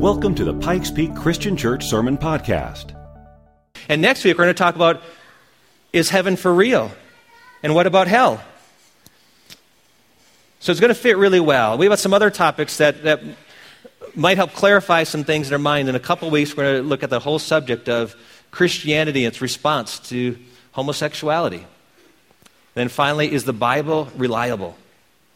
Welcome to the Pikes Peak Christian Church Sermon Podcast. And next week, we're going to talk about is heaven for real? And what about hell? So it's going to fit really well. We have some other topics that, that might help clarify some things in our mind. In a couple weeks, we're going to look at the whole subject of Christianity and its response to homosexuality. Then finally, is the Bible reliable?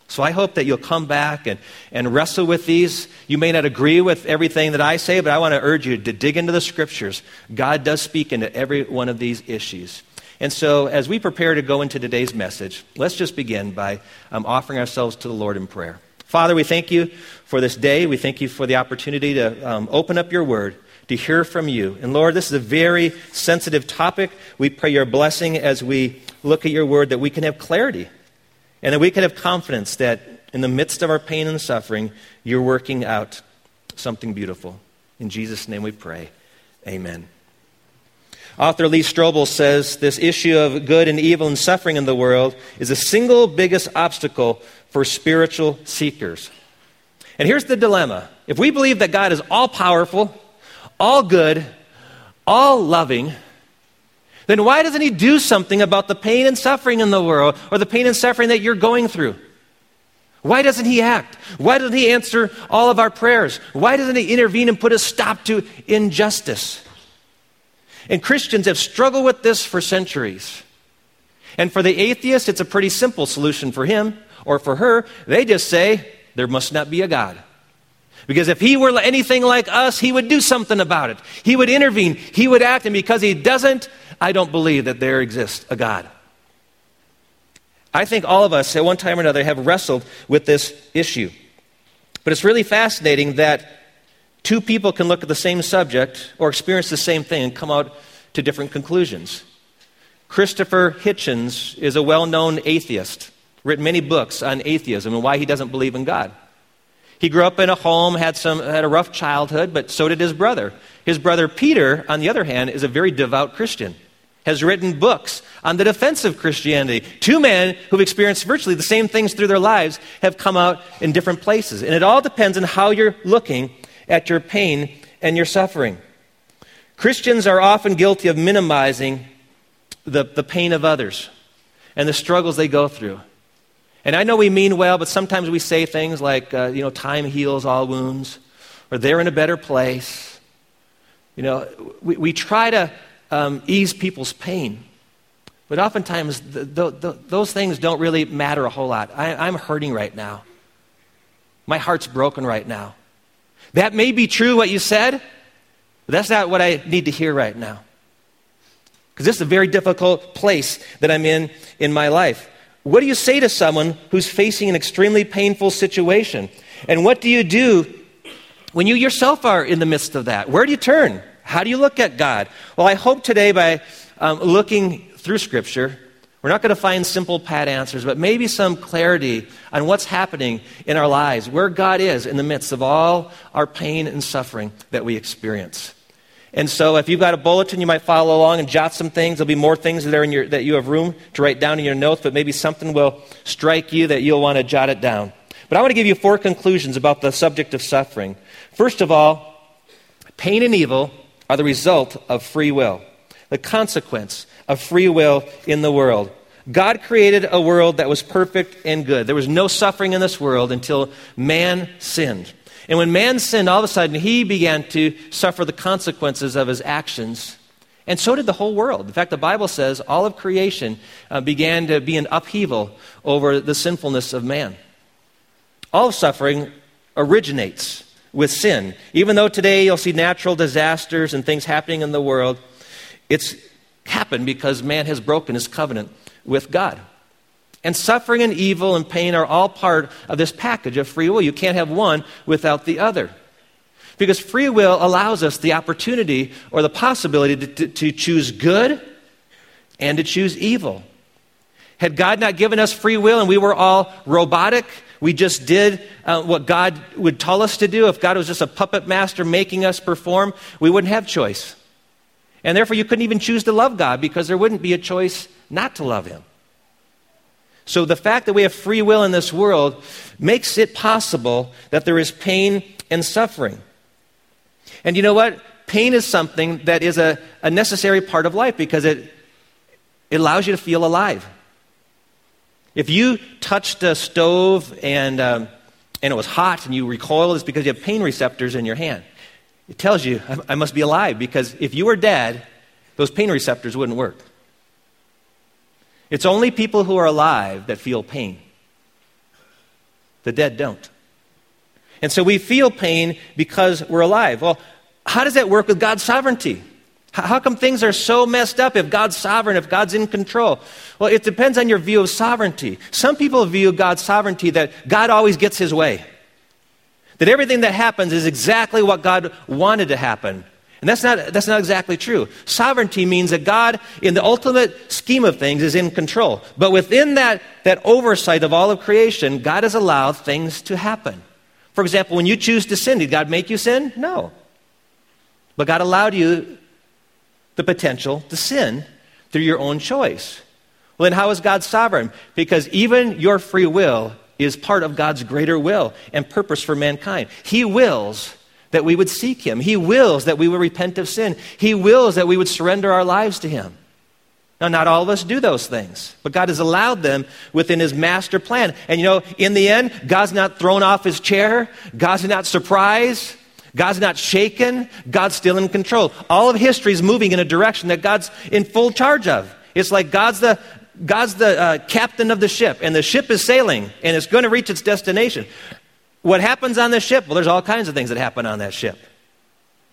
So I hope that you'll come back and, and wrestle with these. You may not agree with everything that I say, but I want to urge you to dig into the scriptures. God does speak into every one of these issues. And so, as we prepare to go into today's message, let's just begin by um, offering ourselves to the Lord in prayer. Father, we thank you for this day. We thank you for the opportunity to um, open up your word, to hear from you. And Lord, this is a very sensitive topic. We pray your blessing as we look at your word that we can have clarity and that we can have confidence that in the midst of our pain and suffering, you're working out something beautiful. In Jesus' name we pray. Amen. Author Lee Strobel says this issue of good and evil and suffering in the world is the single biggest obstacle for spiritual seekers. And here's the dilemma if we believe that God is all powerful, all good, all loving, then why doesn't He do something about the pain and suffering in the world or the pain and suffering that you're going through? Why doesn't He act? Why doesn't He answer all of our prayers? Why doesn't He intervene and put a stop to injustice? And Christians have struggled with this for centuries. And for the atheist, it's a pretty simple solution for him or for her. They just say, there must not be a God. Because if he were anything like us, he would do something about it. He would intervene. He would act. And because he doesn't, I don't believe that there exists a God. I think all of us, at one time or another, have wrestled with this issue. But it's really fascinating that two people can look at the same subject or experience the same thing and come out to different conclusions. Christopher Hitchens is a well known atheist, written many books on atheism and why he doesn't believe in God. He grew up in a home, had, some, had a rough childhood, but so did his brother. His brother Peter, on the other hand, is a very devout Christian has written books on the defense of Christianity. Two men who've experienced virtually the same things through their lives have come out in different places. And it all depends on how you're looking at your pain and your suffering. Christians are often guilty of minimizing the, the pain of others and the struggles they go through. And I know we mean well, but sometimes we say things like, uh, you know, time heals all wounds, or they're in a better place. You know, we, we try to um, ease people's pain. But oftentimes, those things don't really matter a whole lot. I, I'm hurting right now. My heart's broken right now. That may be true what you said, but that's not what I need to hear right now. Because this is a very difficult place that I'm in in my life. What do you say to someone who's facing an extremely painful situation? And what do you do when you yourself are in the midst of that? Where do you turn? How do you look at God? Well, I hope today by um, looking through Scripture, we're not going to find simple, pat answers, but maybe some clarity on what's happening in our lives, where God is in the midst of all our pain and suffering that we experience. And so, if you've got a bulletin, you might follow along and jot some things. There'll be more things there your, that you have room to write down in your notes, but maybe something will strike you that you'll want to jot it down. But I want to give you four conclusions about the subject of suffering. First of all, pain and evil are the result of free will, the consequence of free will in the world. God created a world that was perfect and good. There was no suffering in this world until man sinned. And when man sinned, all of a sudden he began to suffer the consequences of his actions. And so did the whole world. In fact, the Bible says all of creation uh, began to be an upheaval over the sinfulness of man. All suffering originates with sin. Even though today you'll see natural disasters and things happening in the world, it's happened because man has broken his covenant with God. And suffering and evil and pain are all part of this package of free will. You can't have one without the other. Because free will allows us the opportunity or the possibility to, to, to choose good and to choose evil. Had God not given us free will and we were all robotic we just did uh, what God would tell us to do. If God was just a puppet master making us perform, we wouldn't have choice. And therefore, you couldn't even choose to love God because there wouldn't be a choice not to love Him. So, the fact that we have free will in this world makes it possible that there is pain and suffering. And you know what? Pain is something that is a, a necessary part of life because it, it allows you to feel alive. If you touched a stove and, um, and it was hot and you recoiled, it's because you have pain receptors in your hand. It tells you, I, I must be alive because if you were dead, those pain receptors wouldn't work. It's only people who are alive that feel pain. The dead don't. And so we feel pain because we're alive. Well, how does that work with God's sovereignty? How come things are so messed up if God's sovereign, if God's in control? Well, it depends on your view of sovereignty. Some people view God's sovereignty that God always gets his way, that everything that happens is exactly what God wanted to happen. And that's not, that's not exactly true. Sovereignty means that God, in the ultimate scheme of things, is in control. But within that, that oversight of all of creation, God has allowed things to happen. For example, when you choose to sin, did God make you sin? No. But God allowed you the potential to sin through your own choice. Well, then how is God sovereign? Because even your free will is part of God's greater will and purpose for mankind. He wills that we would seek Him, He wills that we would repent of sin, He wills that we would surrender our lives to Him. Now, not all of us do those things, but God has allowed them within His master plan. And you know, in the end, God's not thrown off His chair, God's not surprised. God's not shaken. God's still in control. All of history is moving in a direction that God's in full charge of. It's like God's the, God's the uh, captain of the ship, and the ship is sailing, and it's going to reach its destination. What happens on the ship? Well, there's all kinds of things that happen on that ship.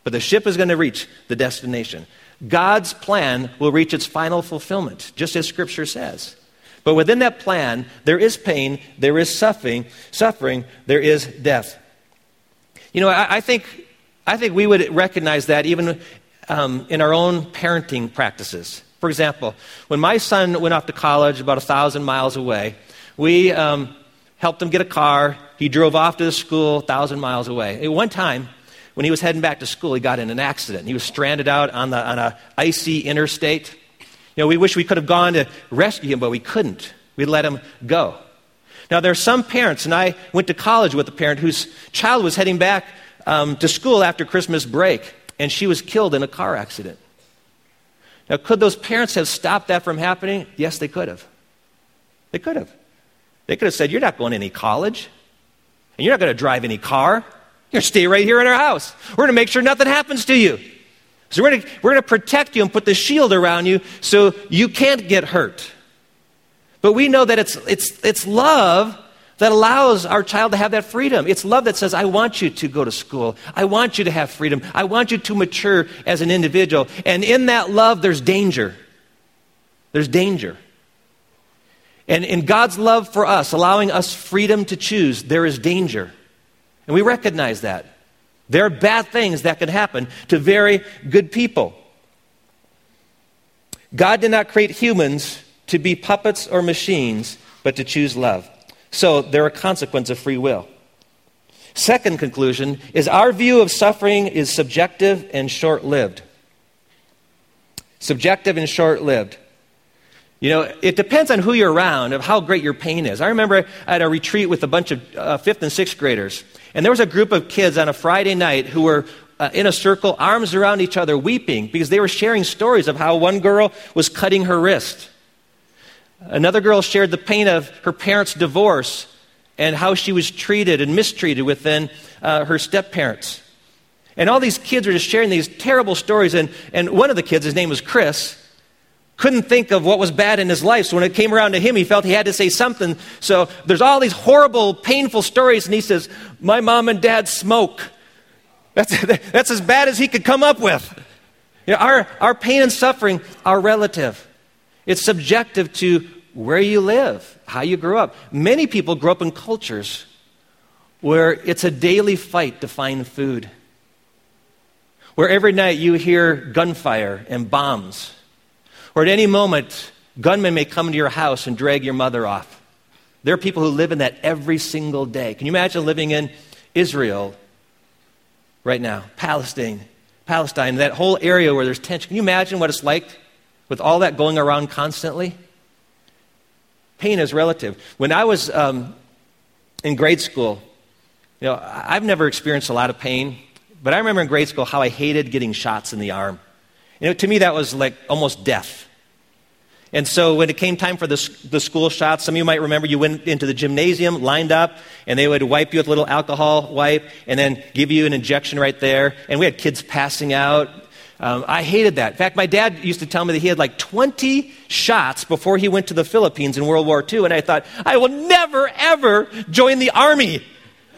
But the ship is going to reach the destination. God's plan will reach its final fulfillment, just as Scripture says. But within that plan, there is pain, there is suffering, suffering, there is death. You know, I, I think, I think we would recognize that even um, in our own parenting practices. For example, when my son went off to college about a thousand miles away, we um, helped him get a car. He drove off to the school a thousand miles away. At one time, when he was heading back to school, he got in an accident. He was stranded out on, the, on a icy interstate. You know, we wish we could have gone to rescue him, but we couldn't. We let him go. Now, there are some parents, and I went to college with a parent whose child was heading back um, to school after Christmas break, and she was killed in a car accident. Now, could those parents have stopped that from happening? Yes, they could have. They could have. They could have said, You're not going to any college, and you're not going to drive any car. You're going to stay right here in our house. We're going to make sure nothing happens to you. So we're going, to, we're going to protect you and put the shield around you so you can't get hurt. But we know that it's, it's, it's love that allows our child to have that freedom. It's love that says, I want you to go to school. I want you to have freedom. I want you to mature as an individual. And in that love, there's danger. There's danger. And in God's love for us, allowing us freedom to choose, there is danger. And we recognize that. There are bad things that can happen to very good people. God did not create humans to be puppets or machines, but to choose love. So there are consequences of free will. Second conclusion is our view of suffering is subjective and short lived. Subjective and short lived. You know, it depends on who you're around, of how great your pain is. I remember at a retreat with a bunch of uh, fifth and sixth graders, and there was a group of kids on a Friday night who were uh, in a circle, arms around each other, weeping because they were sharing stories of how one girl was cutting her wrist. Another girl shared the pain of her parents' divorce and how she was treated and mistreated within uh, her step parents. And all these kids are just sharing these terrible stories. And, and one of the kids, his name was Chris, couldn't think of what was bad in his life. So when it came around to him, he felt he had to say something. So there's all these horrible, painful stories. And he says, My mom and dad smoke. That's, that's as bad as he could come up with. You know, our, our pain and suffering are relative. It's subjective to where you live, how you grew up. Many people grow up in cultures where it's a daily fight to find food, where every night you hear gunfire and bombs, or at any moment, gunmen may come to your house and drag your mother off. There are people who live in that every single day. Can you imagine living in Israel right now, Palestine, Palestine, that whole area where there's tension? Can you imagine what it's like with all that going around constantly? Pain is relative. When I was um, in grade school, you know, I've never experienced a lot of pain, But I remember in grade school how I hated getting shots in the arm. You know, to me, that was like almost death. And so when it came time for the, the school shots, some of you might remember you went into the gymnasium, lined up, and they would wipe you with a little alcohol wipe and then give you an injection right there. And we had kids passing out. Um, I hated that. In fact, my dad used to tell me that he had like 20 shots before he went to the Philippines in World War II. And I thought, I will never, ever join the army.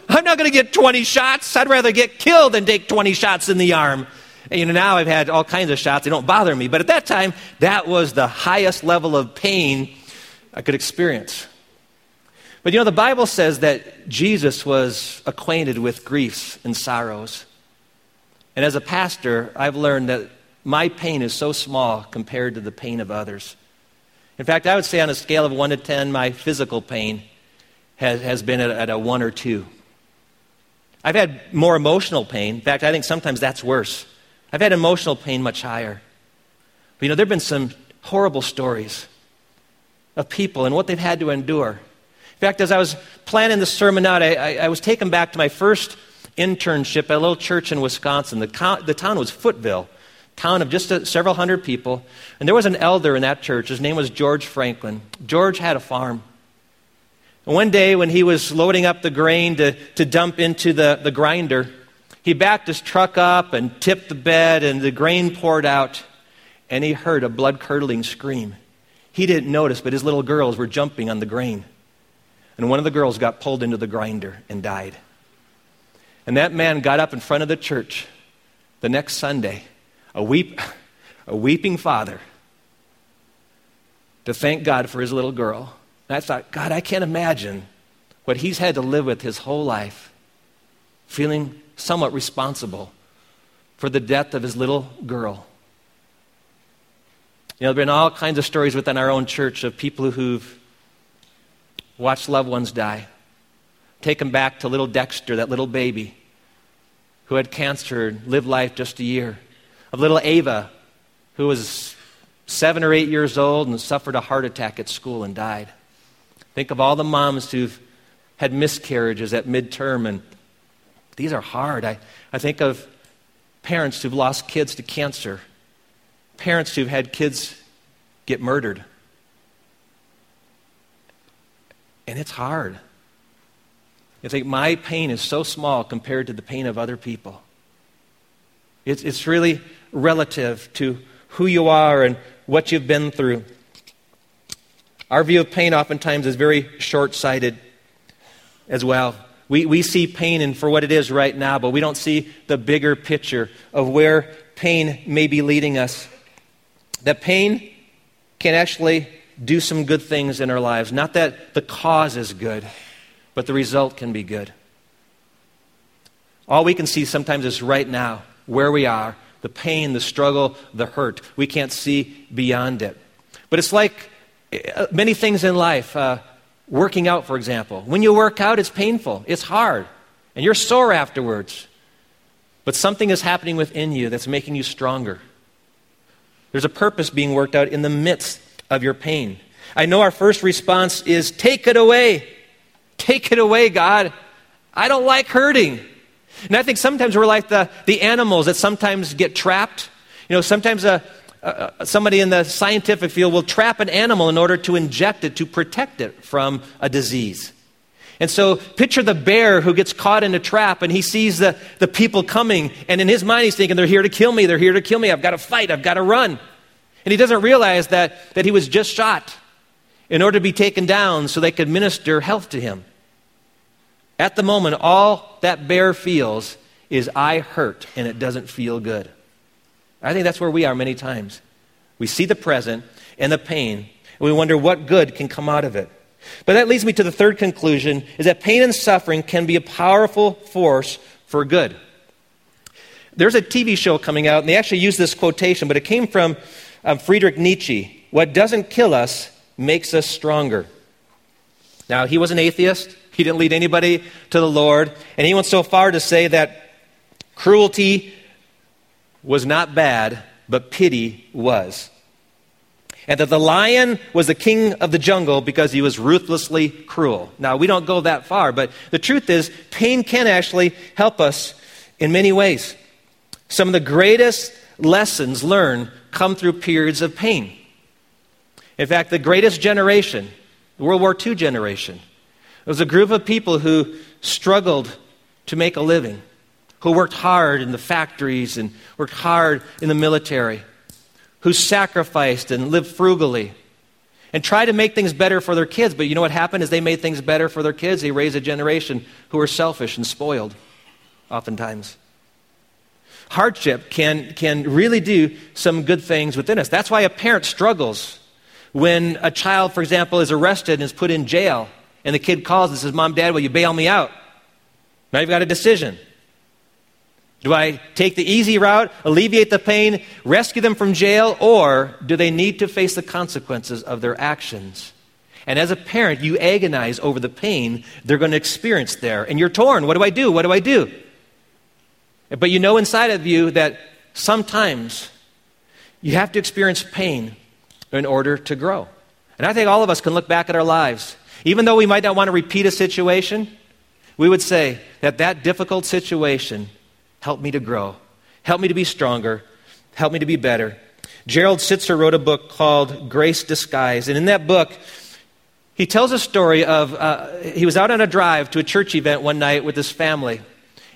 I'm not going to get 20 shots. I'd rather get killed than take 20 shots in the arm. And, you know, now I've had all kinds of shots. They don't bother me. But at that time, that was the highest level of pain I could experience. But you know, the Bible says that Jesus was acquainted with griefs and sorrows. And as a pastor, I've learned that my pain is so small compared to the pain of others. In fact, I would say on a scale of 1 to 10, my physical pain has, has been at, at a 1 or 2. I've had more emotional pain. In fact, I think sometimes that's worse. I've had emotional pain much higher. But you know, there have been some horrible stories of people and what they've had to endure. In fact, as I was planning the sermon out, I, I, I was taken back to my first internship at a little church in Wisconsin. The, co- the town was Footville, town of just a, several hundred people. And there was an elder in that church. His name was George Franklin. George had a farm. And one day, when he was loading up the grain to, to dump into the, the grinder, he backed his truck up and tipped the bed, and the grain poured out, and he heard a blood curdling scream. He didn't notice, but his little girls were jumping on the grain. And one of the girls got pulled into the grinder and died. And that man got up in front of the church the next Sunday, a, weep, a weeping father, to thank God for his little girl. And I thought, God, I can't imagine what he's had to live with his whole life, feeling somewhat responsible for the death of his little girl. You know, there have been all kinds of stories within our own church of people who've watched loved ones die. Take them back to little Dexter, that little baby who had cancer and lived life just a year. Of little Ava, who was seven or eight years old and suffered a heart attack at school and died. Think of all the moms who've had miscarriages at midterm, and these are hard. I, I think of parents who've lost kids to cancer, parents who've had kids get murdered. And it's hard. I think my pain is so small compared to the pain of other people. It's, it's really relative to who you are and what you've been through. Our view of pain oftentimes is very short sighted as well. We, we see pain in for what it is right now, but we don't see the bigger picture of where pain may be leading us. That pain can actually do some good things in our lives. Not that the cause is good, but the result can be good. All we can see sometimes is right now, where we are, the pain, the struggle, the hurt. We can't see beyond it. But it's like uh, many things in life. Uh, working out, for example. When you work out, it's painful, it's hard, and you're sore afterwards. But something is happening within you that's making you stronger. There's a purpose being worked out in the midst of your pain. I know our first response is take it away. Take it away, God. I don't like hurting. And I think sometimes we're like the, the animals that sometimes get trapped. You know, sometimes a, uh, somebody in the scientific field will trap an animal in order to inject it to protect it from a disease. And so, picture the bear who gets caught in a trap and he sees the, the people coming, and in his mind, he's thinking, They're here to kill me, they're here to kill me, I've got to fight, I've got to run. And he doesn't realize that, that he was just shot in order to be taken down so they could minister health to him. At the moment, all that bear feels is, I hurt, and it doesn't feel good. I think that's where we are many times. We see the present and the pain, and we wonder what good can come out of it. But that leads me to the third conclusion is that pain and suffering can be a powerful force for good. There's a TV show coming out, and they actually use this quotation, but it came from um, Friedrich Nietzsche. What doesn't kill us makes us stronger. Now, he was an atheist. He didn't lead anybody to the Lord. And he went so far to say that cruelty was not bad, but pity was. And that the lion was the king of the jungle because he was ruthlessly cruel. Now, we don't go that far, but the truth is, pain can actually help us in many ways. Some of the greatest lessons learned come through periods of pain. In fact, the greatest generation, the World War II generation, was a group of people who struggled to make a living, who worked hard in the factories and worked hard in the military, who sacrificed and lived frugally and tried to make things better for their kids. But you know what happened is they made things better for their kids. They raised a generation who were selfish and spoiled, oftentimes. Hardship can, can really do some good things within us. That's why a parent struggles when a child, for example, is arrested and is put in jail, and the kid calls and says, Mom, Dad, will you bail me out? Now you've got a decision. Do I take the easy route, alleviate the pain, rescue them from jail, or do they need to face the consequences of their actions? And as a parent, you agonize over the pain they're going to experience there. And you're torn. What do I do? What do I do? But you know inside of you that sometimes you have to experience pain in order to grow. And I think all of us can look back at our lives. Even though we might not want to repeat a situation, we would say that that difficult situation helped me to grow, helped me to be stronger, helped me to be better. Gerald Sittser wrote a book called Grace Disguised. And in that book, he tells a story of uh, he was out on a drive to a church event one night with his family,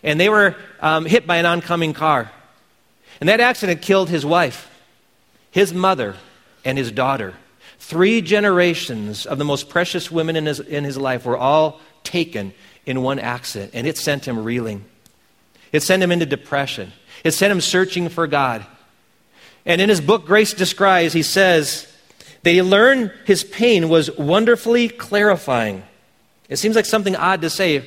and they were um, hit by an oncoming car. And that accident killed his wife, his mother, and his daughter. Three generations of the most precious women in his, in his life were all taken in one accident, and it sent him reeling. It sent him into depression. It sent him searching for God. And in his book, Grace Disguised, he says that he learned his pain was wonderfully clarifying. It seems like something odd to say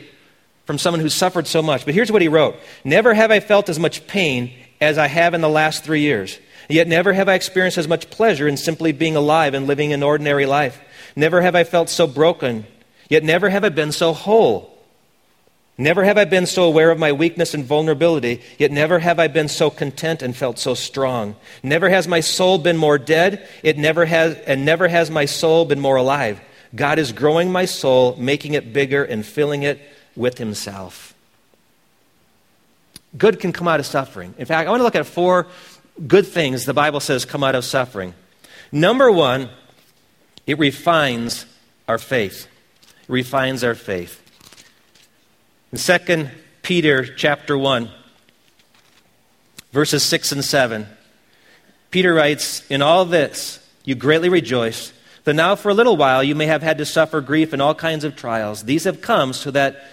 from someone who suffered so much, but here's what he wrote Never have I felt as much pain as I have in the last three years. Yet never have I experienced as much pleasure in simply being alive and living an ordinary life. Never have I felt so broken, yet never have I been so whole. Never have I been so aware of my weakness and vulnerability, yet never have I been so content and felt so strong. Never has my soul been more dead, it never has, and never has my soul been more alive. God is growing my soul, making it bigger, and filling it with Himself. Good can come out of suffering. In fact, I want to look at four good things the Bible says come out of suffering. Number one, it refines our faith. It refines our faith. In 2 Peter chapter 1, verses 6 and 7, Peter writes, In all this you greatly rejoice, though now for a little while you may have had to suffer grief and all kinds of trials. These have come so that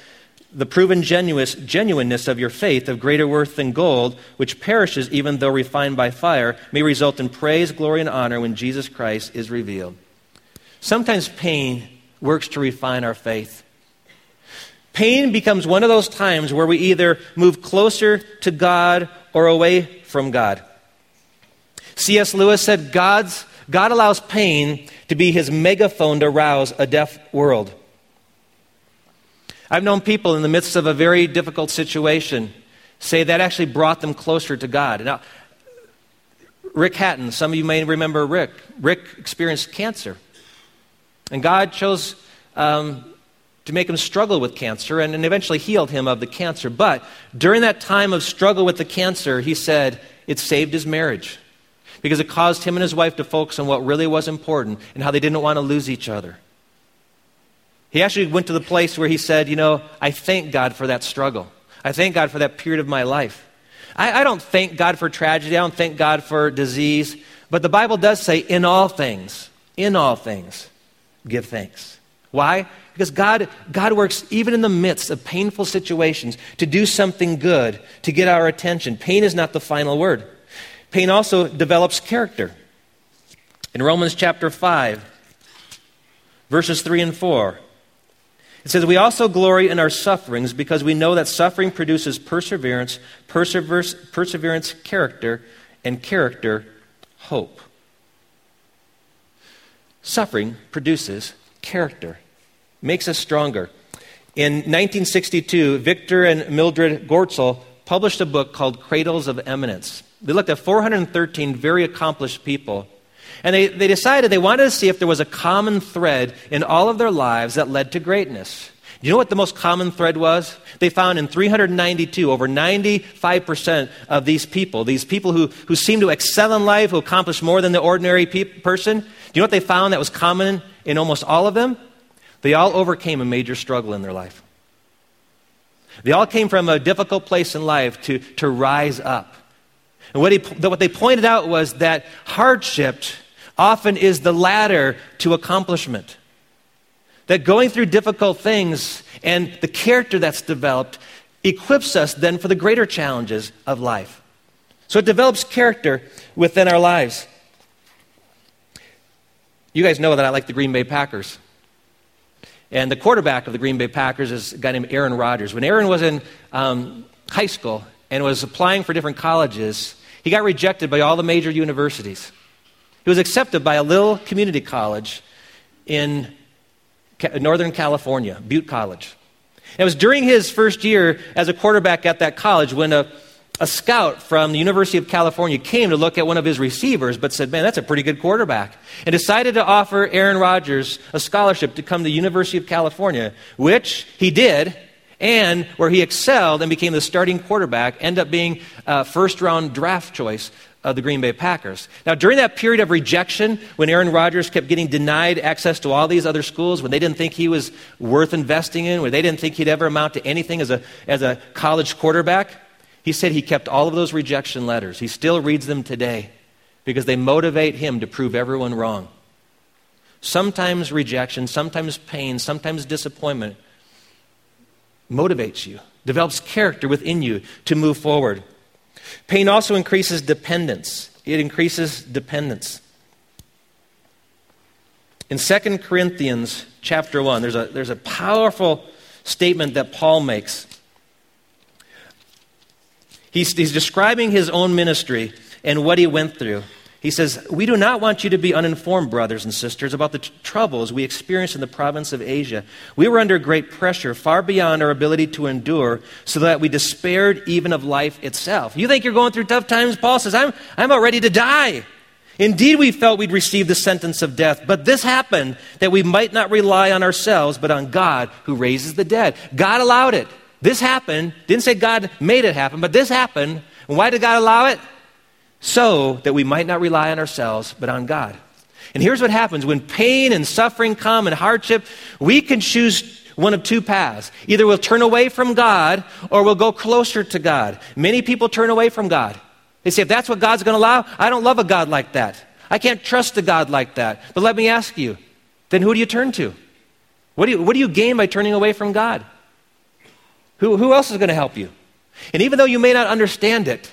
the proven genuineness of your faith, of greater worth than gold, which perishes even though refined by fire, may result in praise, glory, and honor when Jesus Christ is revealed. Sometimes pain works to refine our faith. Pain becomes one of those times where we either move closer to God or away from God. C.S. Lewis said God's, God allows pain to be his megaphone to rouse a deaf world. I've known people in the midst of a very difficult situation say that actually brought them closer to God. Now, Rick Hatton, some of you may remember Rick. Rick experienced cancer. And God chose um, to make him struggle with cancer and, and eventually healed him of the cancer. But during that time of struggle with the cancer, he said it saved his marriage because it caused him and his wife to focus on what really was important and how they didn't want to lose each other. He actually went to the place where he said, You know, I thank God for that struggle. I thank God for that period of my life. I, I don't thank God for tragedy. I don't thank God for disease. But the Bible does say, In all things, in all things, give thanks. Why? Because God, God works even in the midst of painful situations to do something good, to get our attention. Pain is not the final word. Pain also develops character. In Romans chapter 5, verses 3 and 4, it says, We also glory in our sufferings because we know that suffering produces perseverance, perseverance, perseverance character, and character, hope. Suffering produces character makes us stronger. In 1962, Victor and Mildred Goertzel published a book called Cradles of Eminence. They looked at 413 very accomplished people, and they, they decided they wanted to see if there was a common thread in all of their lives that led to greatness. Do you know what the most common thread was? They found in 392, over 95% of these people, these people who, who seem to excel in life, who accomplish more than the ordinary pe- person, do you know what they found that was common in almost all of them? They all overcame a major struggle in their life. They all came from a difficult place in life to, to rise up. And what, he, what they pointed out was that hardship often is the ladder to accomplishment. That going through difficult things and the character that's developed equips us then for the greater challenges of life. So it develops character within our lives. You guys know that I like the Green Bay Packers. And the quarterback of the Green Bay Packers is a guy named Aaron Rodgers. When Aaron was in um, high school and was applying for different colleges, he got rejected by all the major universities. He was accepted by a little community college in Northern California, Butte College. And it was during his first year as a quarterback at that college when a, a scout from the University of California came to look at one of his receivers, but said, Man, that's a pretty good quarterback. And decided to offer Aaron Rodgers a scholarship to come to the University of California, which he did, and where he excelled and became the starting quarterback, end up being a first round draft choice of the Green Bay Packers. Now, during that period of rejection, when Aaron Rodgers kept getting denied access to all these other schools, when they didn't think he was worth investing in, when they didn't think he'd ever amount to anything as a, as a college quarterback, he said he kept all of those rejection letters. He still reads them today because they motivate him to prove everyone wrong. Sometimes rejection, sometimes pain, sometimes disappointment motivates you, develops character within you to move forward. Pain also increases dependence. It increases dependence. In 2 Corinthians chapter 1, there's a, there's a powerful statement that Paul makes. He's, he's describing his own ministry and what he went through. He says, We do not want you to be uninformed, brothers and sisters, about the t- troubles we experienced in the province of Asia. We were under great pressure, far beyond our ability to endure, so that we despaired even of life itself. You think you're going through tough times? Paul says, I'm, I'm about ready to die. Indeed, we felt we'd receive the sentence of death, but this happened that we might not rely on ourselves, but on God who raises the dead. God allowed it. This happened. Didn't say God made it happen, but this happened. And why did God allow it? So that we might not rely on ourselves, but on God. And here's what happens when pain and suffering come and hardship, we can choose one of two paths. Either we'll turn away from God or we'll go closer to God. Many people turn away from God. They say, if that's what God's going to allow, I don't love a God like that. I can't trust a God like that. But let me ask you, then who do you turn to? What do you, what do you gain by turning away from God? Who, who else is going to help you? And even though you may not understand it,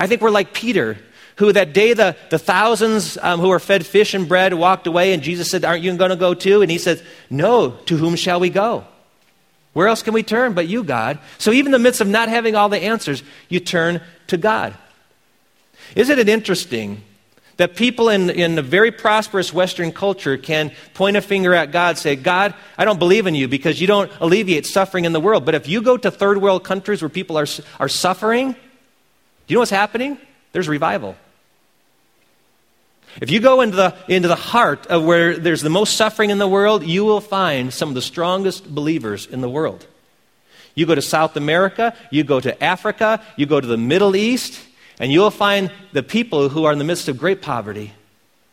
I think we're like Peter, who that day the, the thousands um, who were fed fish and bread walked away, and Jesus said, Aren't you going to go too? And he said, No, to whom shall we go? Where else can we turn but you, God? So even in the midst of not having all the answers, you turn to God. Isn't it interesting that people in, in a very prosperous Western culture can point a finger at God, say, God, I don't believe in you because you don't alleviate suffering in the world. But if you go to third world countries where people are, are suffering, you know what's happening? There's revival. If you go into the, into the heart of where there's the most suffering in the world, you will find some of the strongest believers in the world. You go to South America, you go to Africa, you go to the Middle East, and you'll find the people who are in the midst of great poverty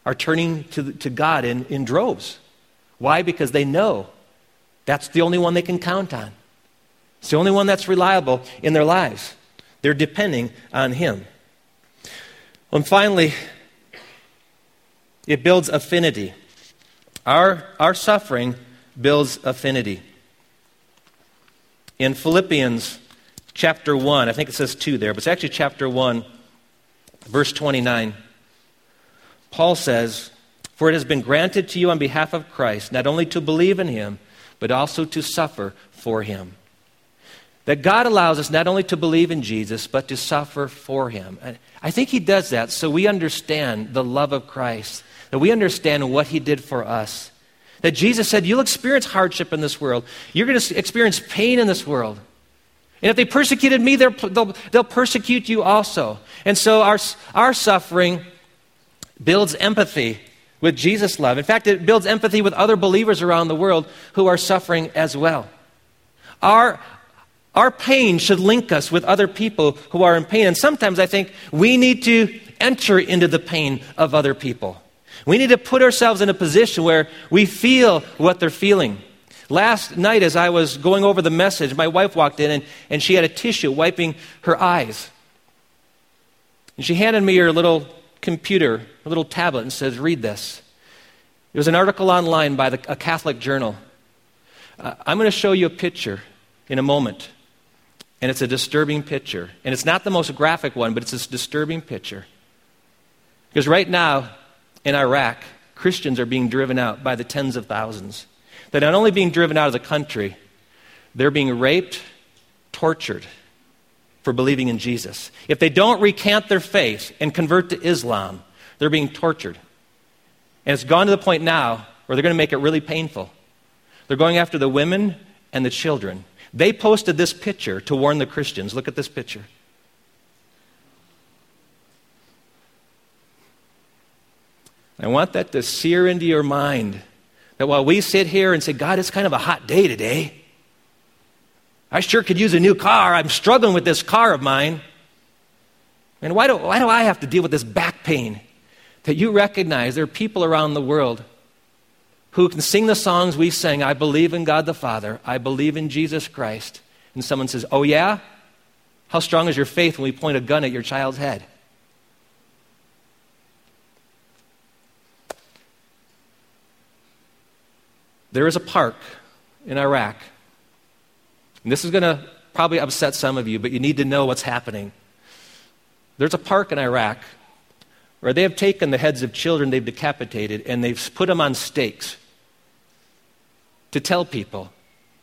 are turning to, to God in, in droves. Why? Because they know that's the only one they can count on. It's the only one that's reliable in their lives. They're depending on Him. And finally, it builds affinity. Our, our suffering builds affinity. In Philippians chapter 1, I think it says 2 there, but it's actually chapter 1, verse 29. Paul says, For it has been granted to you on behalf of Christ not only to believe in him, but also to suffer for him that God allows us not only to believe in Jesus, but to suffer for him. I think he does that so we understand the love of Christ, that we understand what he did for us. That Jesus said, You'll experience hardship in this world, you're going to experience pain in this world. And if they persecuted me, they'll, they'll, persecute you also. And so our, our suffering builds empathy with Jesus' love. In fact, it builds empathy with other believers around the world who are suffering as well. Our, our pain should link us with other people who are in pain. And sometimes I think we need to enter into the pain of other people. We need to put ourselves in a position where we feel what they're feeling. Last night, as I was going over the message, my wife walked in and, and she had a tissue wiping her eyes. And she handed me her little computer, a little tablet, and says, Read this. It was an article online by the, a Catholic journal. Uh, I'm going to show you a picture in a moment. And it's a disturbing picture. And it's not the most graphic one, but it's this disturbing picture. Because right now in Iraq, Christians are being driven out by the tens of thousands. They're not only being driven out of the country, they're being raped, tortured, for believing in Jesus. If they don't recant their faith and convert to Islam, they're being tortured. And it's gone to the point now where they're going to make it really painful. They're going after the women and the children. They posted this picture to warn the Christians. Look at this picture. I want that to sear into your mind that while we sit here and say, God, it's kind of a hot day today, I sure could use a new car. I'm struggling with this car of mine. And why do, why do I have to deal with this back pain? That you recognize there are people around the world who can sing the songs we sing I believe in God the Father, I believe in Jesus Christ. And someone says, Oh, yeah? How strong is your faith when we point a gun at your child's head? There is a park in Iraq and this is going to probably upset some of you, but you need to know what's happening. There's a park in Iraq where they have taken the heads of children they've decapitated and they've put them on stakes to tell people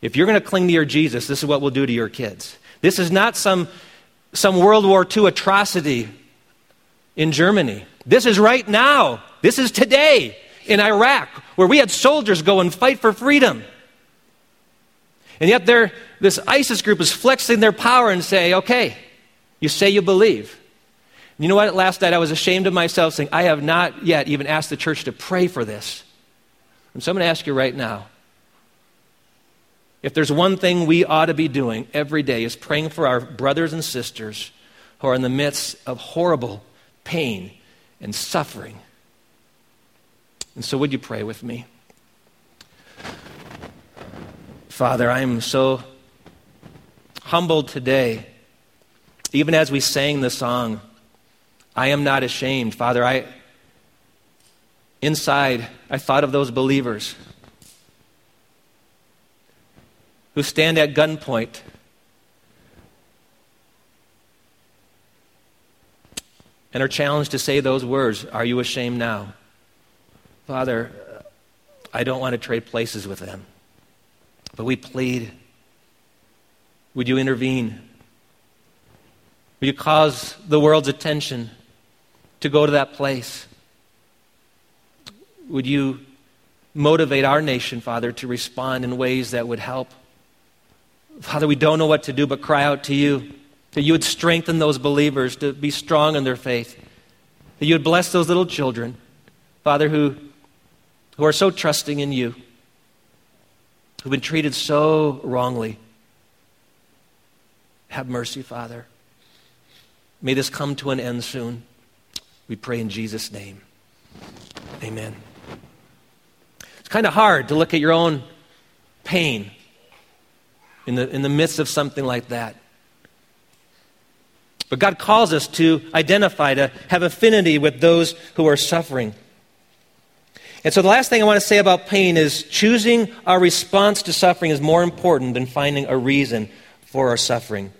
if you're going to cling to your Jesus, this is what we'll do to your kids. This is not some, some World War II atrocity in Germany. This is right now. This is today in Iraq, where we had soldiers go and fight for freedom. And yet, this ISIS group is flexing their power and say, okay, you say you believe. You know what? Last night I was ashamed of myself saying, I have not yet even asked the church to pray for this. And so I'm going to ask you right now if there's one thing we ought to be doing every day is praying for our brothers and sisters who are in the midst of horrible pain and suffering. And so, would you pray with me? Father, I am so humbled today, even as we sang the song, I am not ashamed. Father, I inside I thought of those believers who stand at gunpoint and are challenged to say those words, Are you ashamed now? Father, I don't want to trade places with them. But we plead, would you intervene? Would you cause the world's attention to go to that place? Would you motivate our nation, Father, to respond in ways that would help? Father, we don't know what to do but cry out to you, that you would strengthen those believers to be strong in their faith, that you would bless those little children, Father, who, who are so trusting in you who've been treated so wrongly. Have mercy, Father. May this come to an end soon. We pray in Jesus' name. Amen. It's kind of hard to look at your own pain in the, in the midst of something like that. But God calls us to identify, to have affinity with those who are suffering. And so the last thing I want to say about pain is choosing our response to suffering is more important than finding a reason for our suffering.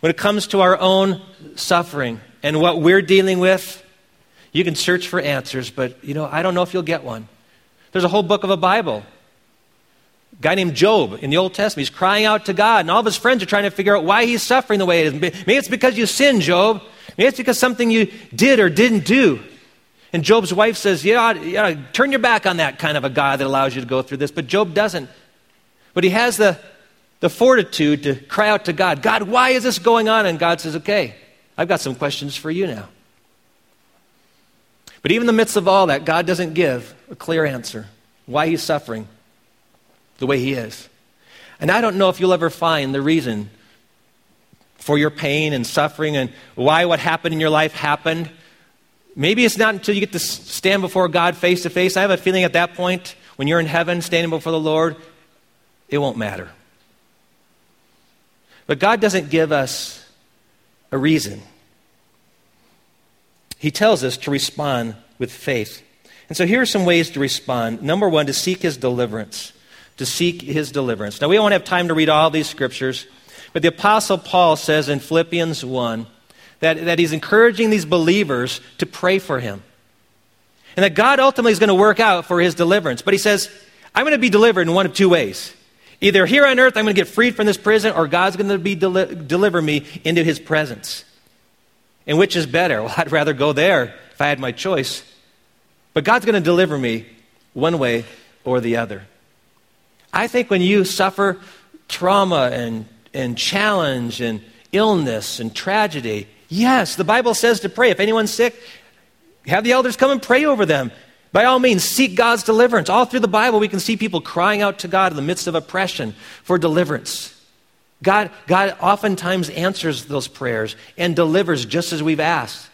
When it comes to our own suffering and what we're dealing with, you can search for answers, but you know, I don't know if you'll get one. There's a whole book of a Bible. A guy named Job in the Old Testament, he's crying out to God, and all of his friends are trying to figure out why he's suffering the way it is. Maybe it's because you sinned, Job. Maybe it's because something you did or didn't do. And Job's wife says, yeah, yeah, turn your back on that kind of a God that allows you to go through this. But Job doesn't. But he has the, the fortitude to cry out to God, God, why is this going on? And God says, okay, I've got some questions for you now. But even in the midst of all that, God doesn't give a clear answer why he's suffering the way he is. And I don't know if you'll ever find the reason for your pain and suffering and why what happened in your life happened. Maybe it's not until you get to stand before God face to face. I have a feeling at that point, when you're in heaven standing before the Lord, it won't matter. But God doesn't give us a reason. He tells us to respond with faith. And so here are some ways to respond. Number one, to seek his deliverance. To seek his deliverance. Now, we won't have time to read all these scriptures, but the Apostle Paul says in Philippians 1 that, that he's encouraging these believers to pray for him. And that God ultimately is going to work out for his deliverance. But he says, I'm going to be delivered in one of two ways. Either here on earth, I'm going to get freed from this prison, or God's going to be deli- deliver me into his presence. And which is better? Well, I'd rather go there if I had my choice. But God's going to deliver me one way or the other. I think when you suffer trauma and, and challenge and illness and tragedy, yes, the Bible says to pray. If anyone's sick, have the elders come and pray over them. By all means, seek God's deliverance. All through the Bible, we can see people crying out to God in the midst of oppression for deliverance. God, God oftentimes answers those prayers and delivers just as we've asked,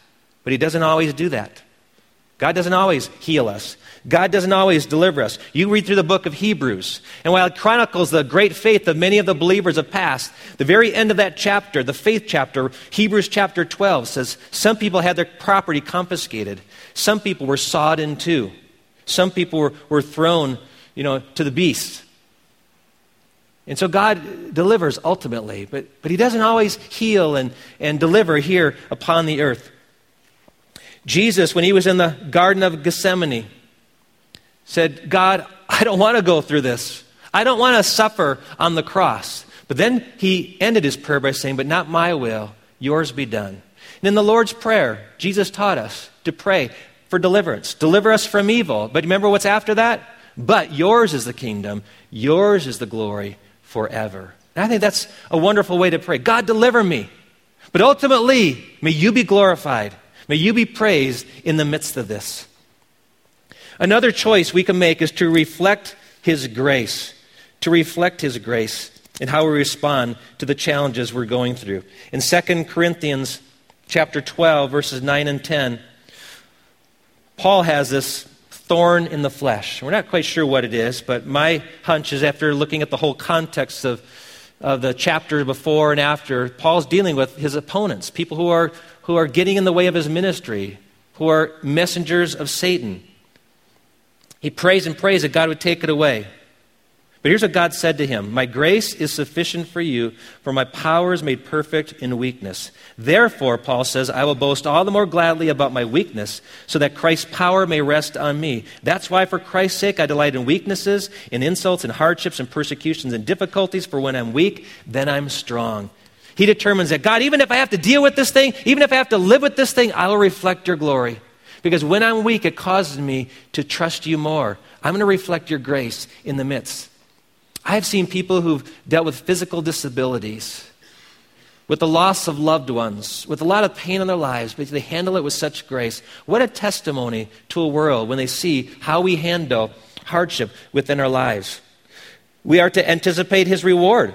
but He doesn't always do that. God doesn't always heal us. God doesn't always deliver us. You read through the book of Hebrews, and while it chronicles the great faith of many of the believers of past, the very end of that chapter, the faith chapter, Hebrews chapter 12, says some people had their property confiscated. Some people were sawed in two. Some people were, were thrown, you know, to the beast. And so God delivers ultimately, but, but He doesn't always heal and, and deliver here upon the earth. Jesus, when he was in the Garden of Gethsemane, said, God, I don't want to go through this. I don't want to suffer on the cross. But then he ended his prayer by saying, But not my will, yours be done. And in the Lord's Prayer, Jesus taught us to pray for deliverance. Deliver us from evil. But remember what's after that? But yours is the kingdom, yours is the glory forever. And I think that's a wonderful way to pray. God, deliver me. But ultimately, may you be glorified. May you be praised in the midst of this. Another choice we can make is to reflect His grace, to reflect His grace in how we respond to the challenges we're going through. In 2 Corinthians chapter 12, verses 9 and 10, Paul has this thorn in the flesh. We're not quite sure what it is, but my hunch is after looking at the whole context of, of the chapter before and after, Paul's dealing with his opponents, people who are who are getting in the way of his ministry, who are messengers of Satan. He prays and prays that God would take it away. But here's what God said to him My grace is sufficient for you, for my power is made perfect in weakness. Therefore, Paul says, I will boast all the more gladly about my weakness, so that Christ's power may rest on me. That's why, for Christ's sake, I delight in weaknesses, in insults, in hardships, and persecutions, and difficulties, for when I'm weak, then I'm strong. He determines that, God, even if I have to deal with this thing, even if I have to live with this thing, I will reflect your glory. Because when I'm weak, it causes me to trust you more. I'm going to reflect your grace in the midst. I have seen people who've dealt with physical disabilities, with the loss of loved ones, with a lot of pain in their lives, but they handle it with such grace. What a testimony to a world when they see how we handle hardship within our lives. We are to anticipate his reward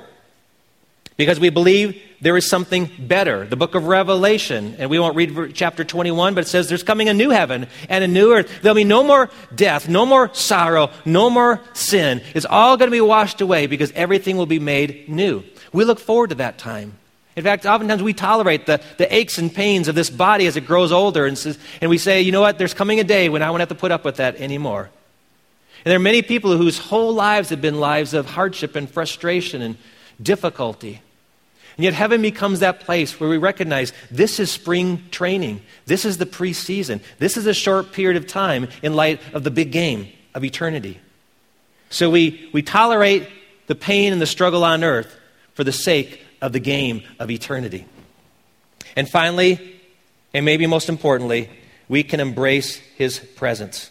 because we believe there is something better. The book of Revelation, and we won't read chapter 21, but it says there's coming a new heaven and a new earth. There'll be no more death, no more sorrow, no more sin. It's all going to be washed away because everything will be made new. We look forward to that time. In fact, oftentimes we tolerate the, the aches and pains of this body as it grows older, and, says, and we say, you know what, there's coming a day when I won't have to put up with that anymore. And there are many people whose whole lives have been lives of hardship and frustration and difficulty. And yet, heaven becomes that place where we recognize this is spring training. This is the preseason. This is a short period of time in light of the big game of eternity. So we, we tolerate the pain and the struggle on earth for the sake of the game of eternity. And finally, and maybe most importantly, we can embrace his presence.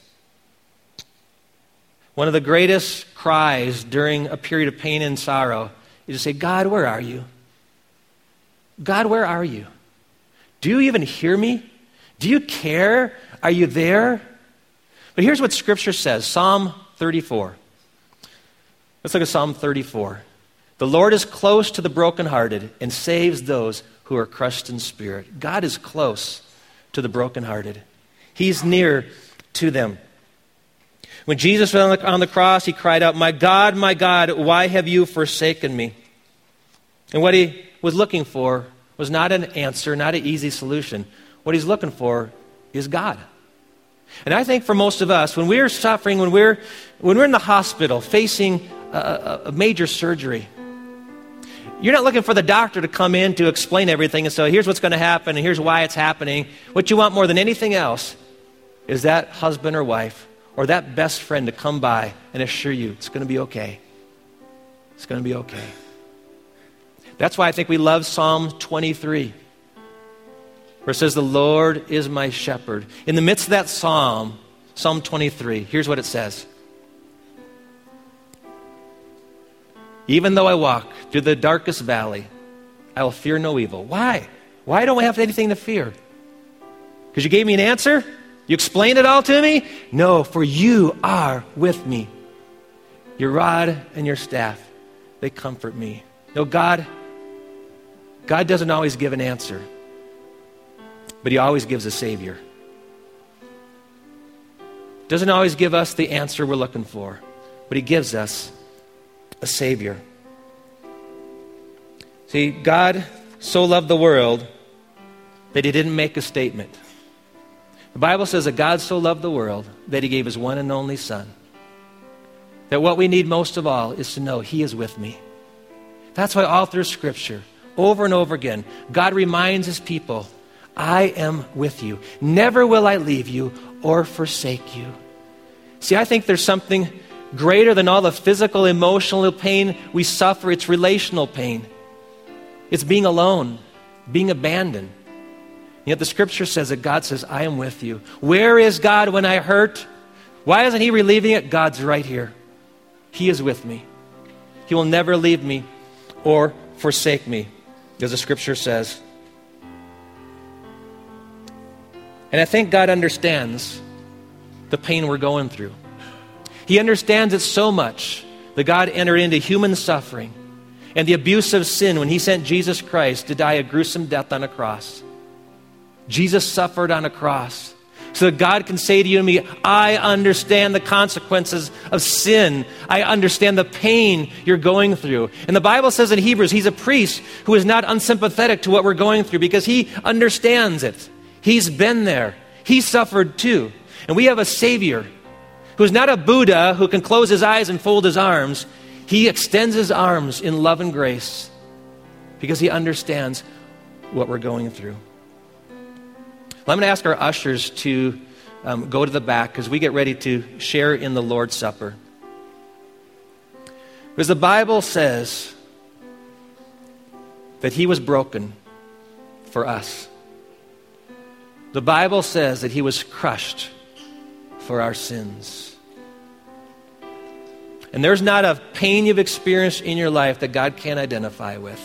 One of the greatest cries during a period of pain and sorrow is to say, God, where are you? God, where are you? Do you even hear me? Do you care? Are you there? But here's what Scripture says Psalm 34. Let's look at Psalm 34. The Lord is close to the brokenhearted and saves those who are crushed in spirit. God is close to the brokenhearted, He's near to them. When Jesus was on the cross, he cried out, My God, my God, why have you forsaken me? And what he was looking for was not an answer, not an easy solution. What he's looking for is God. And I think for most of us, when we're suffering, when we're, when we're in the hospital facing a, a major surgery, you're not looking for the doctor to come in to explain everything and say, here's what's going to happen and here's why it's happening. What you want more than anything else is that husband or wife or that best friend to come by and assure you it's going to be okay. It's going to be okay. That's why I think we love Psalm 23, where it says, The Lord is my shepherd. In the midst of that psalm, Psalm 23, here's what it says Even though I walk through the darkest valley, I will fear no evil. Why? Why don't I have anything to fear? Because you gave me an answer? You explained it all to me? No, for you are with me. Your rod and your staff, they comfort me. No, God, God doesn't always give an answer, but He always gives a Savior. Doesn't always give us the answer we're looking for, but He gives us a Savior. See, God so loved the world that He didn't make a statement. The Bible says that God so loved the world that he gave his one and only Son. That what we need most of all is to know he is with me. That's why all through Scripture, over and over again, God reminds his people, I am with you. Never will I leave you or forsake you. See, I think there's something greater than all the physical, emotional pain we suffer. It's relational pain. It's being alone, being abandoned. Yet the scripture says that God says, I am with you. Where is God when I hurt? Why isn't He relieving it? God's right here. He is with me. He will never leave me or forsake me, as the scripture says. And I think God understands the pain we're going through. He understands it so much that God entered into human suffering and the abuse of sin when He sent Jesus Christ to die a gruesome death on a cross. Jesus suffered on a cross so that God can say to you and me, I understand the consequences of sin. I understand the pain you're going through. And the Bible says in Hebrews, he's a priest who is not unsympathetic to what we're going through because he understands it. He's been there, he suffered too. And we have a Savior who's not a Buddha who can close his eyes and fold his arms. He extends his arms in love and grace because he understands what we're going through. Well, I'm going to ask our ushers to um, go to the back because we get ready to share in the Lord's Supper. Because the Bible says that he was broken for us. The Bible says that he was crushed for our sins. And there's not a pain you've experienced in your life that God can't identify with.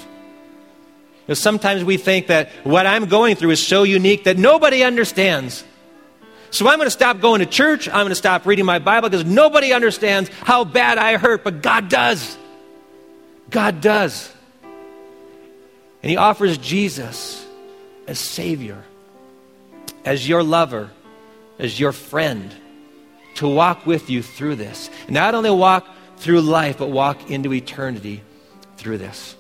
Because sometimes we think that what I'm going through is so unique that nobody understands. So I'm going to stop going to church. I'm going to stop reading my Bible because nobody understands how bad I hurt, but God does. God does. And He offers Jesus as Savior, as your lover, as your friend, to walk with you through this. Not only walk through life, but walk into eternity through this.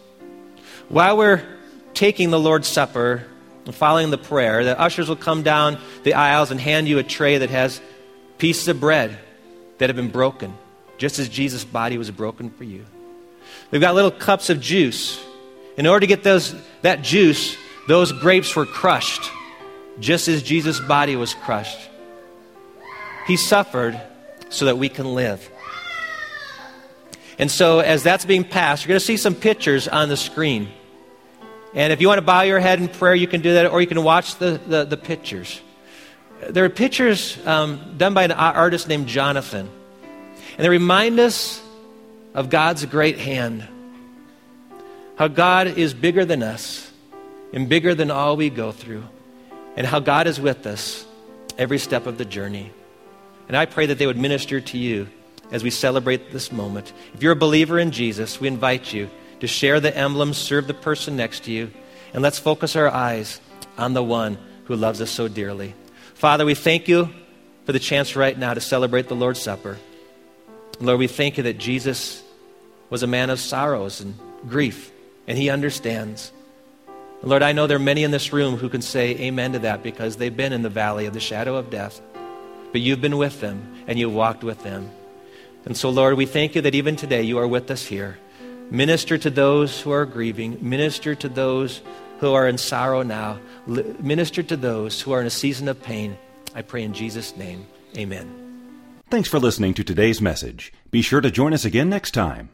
While we're taking the Lord's Supper and following the prayer, the ushers will come down the aisles and hand you a tray that has pieces of bread that have been broken, just as Jesus' body was broken for you. We've got little cups of juice. In order to get those, that juice, those grapes were crushed, just as Jesus' body was crushed. He suffered so that we can live. And so, as that's being passed, you're going to see some pictures on the screen. And if you want to bow your head in prayer, you can do that, or you can watch the, the, the pictures. There are pictures um, done by an artist named Jonathan. And they remind us of God's great hand. How God is bigger than us and bigger than all we go through. and how God is with us every step of the journey. And I pray that they would minister to you as we celebrate this moment. If you're a believer in Jesus, we invite you to share the emblem, serve the person next to you, and let's focus our eyes on the one who loves us so dearly. Father, we thank you for the chance right now to celebrate the Lord's Supper. Lord, we thank you that Jesus was a man of sorrows and grief, and he understands. Lord, I know there are many in this room who can say amen to that because they've been in the valley of the shadow of death. But you've been with them and you've walked with them. And so, Lord, we thank you that even today you are with us here. Minister to those who are grieving, minister to those who are in sorrow now, minister to those who are in a season of pain. I pray in Jesus' name. Amen. Thanks for listening to today's message. Be sure to join us again next time.